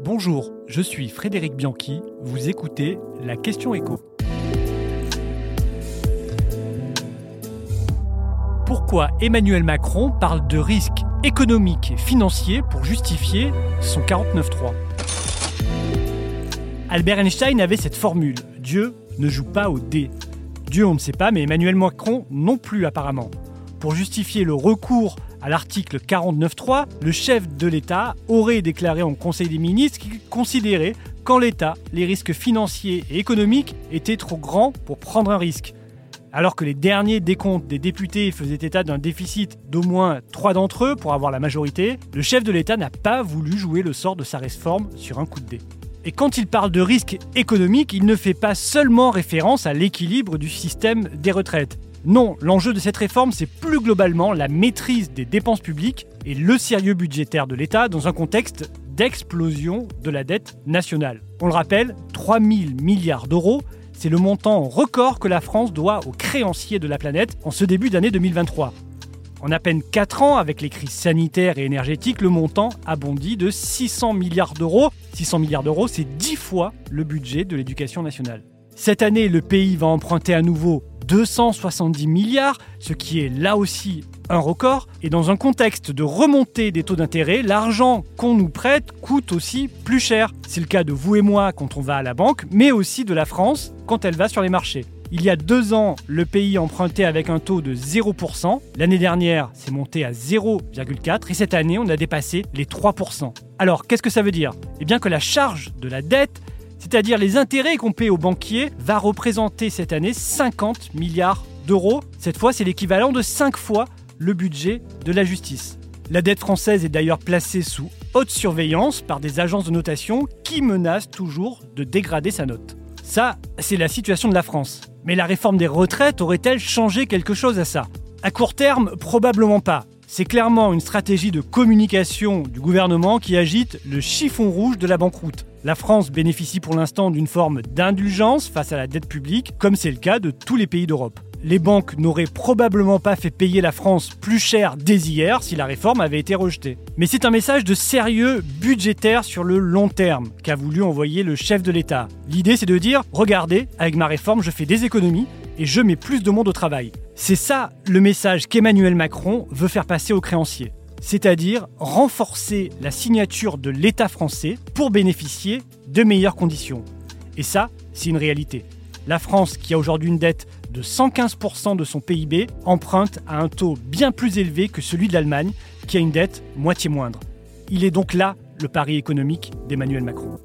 Bonjour, je suis Frédéric Bianchi, vous écoutez La question écho. Pourquoi Emmanuel Macron parle de risques économiques et financiers pour justifier son 49-3 Albert Einstein avait cette formule Dieu ne joue pas au dé. Dieu, on ne sait pas, mais Emmanuel Macron non plus apparemment. Pour justifier le recours à l'article 49.3, le chef de l'État aurait déclaré en Conseil des ministres qu'il considérait qu'en l'État, les risques financiers et économiques étaient trop grands pour prendre un risque. Alors que les derniers décomptes des députés faisaient état d'un déficit d'au moins trois d'entre eux pour avoir la majorité, le chef de l'État n'a pas voulu jouer le sort de sa réforme sur un coup de dé. Et quand il parle de risque économique, il ne fait pas seulement référence à l'équilibre du système des retraites. Non, l'enjeu de cette réforme, c'est plus globalement la maîtrise des dépenses publiques et le sérieux budgétaire de l'État dans un contexte d'explosion de la dette nationale. On le rappelle, 3 000 milliards d'euros, c'est le montant record que la France doit aux créanciers de la planète en ce début d'année 2023. En à peine 4 ans, avec les crises sanitaires et énergétiques, le montant a bondi de 600 milliards d'euros. 600 milliards d'euros, c'est 10 fois le budget de l'éducation nationale. Cette année, le pays va emprunter à nouveau 270 milliards, ce qui est là aussi un record. Et dans un contexte de remontée des taux d'intérêt, l'argent qu'on nous prête coûte aussi plus cher. C'est le cas de vous et moi quand on va à la banque, mais aussi de la France quand elle va sur les marchés. Il y a deux ans, le pays empruntait avec un taux de 0%. L'année dernière, c'est monté à 0,4%. Et cette année, on a dépassé les 3%. Alors, qu'est-ce que ça veut dire? Eh bien que la charge de la dette c'est-à-dire les intérêts qu'on paie aux banquiers, va représenter cette année 50 milliards d'euros. Cette fois, c'est l'équivalent de 5 fois le budget de la justice. La dette française est d'ailleurs placée sous haute surveillance par des agences de notation qui menacent toujours de dégrader sa note. Ça, c'est la situation de la France. Mais la réforme des retraites aurait-elle changé quelque chose à ça? À court terme, probablement pas. C'est clairement une stratégie de communication du gouvernement qui agite le chiffon rouge de la banqueroute. La France bénéficie pour l'instant d'une forme d'indulgence face à la dette publique, comme c'est le cas de tous les pays d'Europe. Les banques n'auraient probablement pas fait payer la France plus cher dès hier si la réforme avait été rejetée. Mais c'est un message de sérieux budgétaire sur le long terme qu'a voulu envoyer le chef de l'État. L'idée c'est de dire, regardez, avec ma réforme je fais des économies et je mets plus de monde au travail. C'est ça le message qu'Emmanuel Macron veut faire passer aux créanciers c'est-à-dire renforcer la signature de l'État français pour bénéficier de meilleures conditions. Et ça, c'est une réalité. La France, qui a aujourd'hui une dette de 115% de son PIB, emprunte à un taux bien plus élevé que celui de l'Allemagne, qui a une dette moitié moindre. Il est donc là le pari économique d'Emmanuel Macron.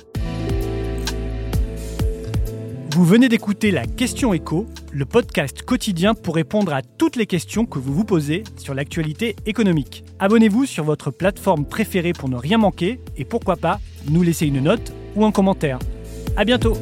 Vous venez d'écouter la Question Écho, le podcast quotidien pour répondre à toutes les questions que vous vous posez sur l'actualité économique. Abonnez-vous sur votre plateforme préférée pour ne rien manquer et pourquoi pas nous laisser une note ou un commentaire. À bientôt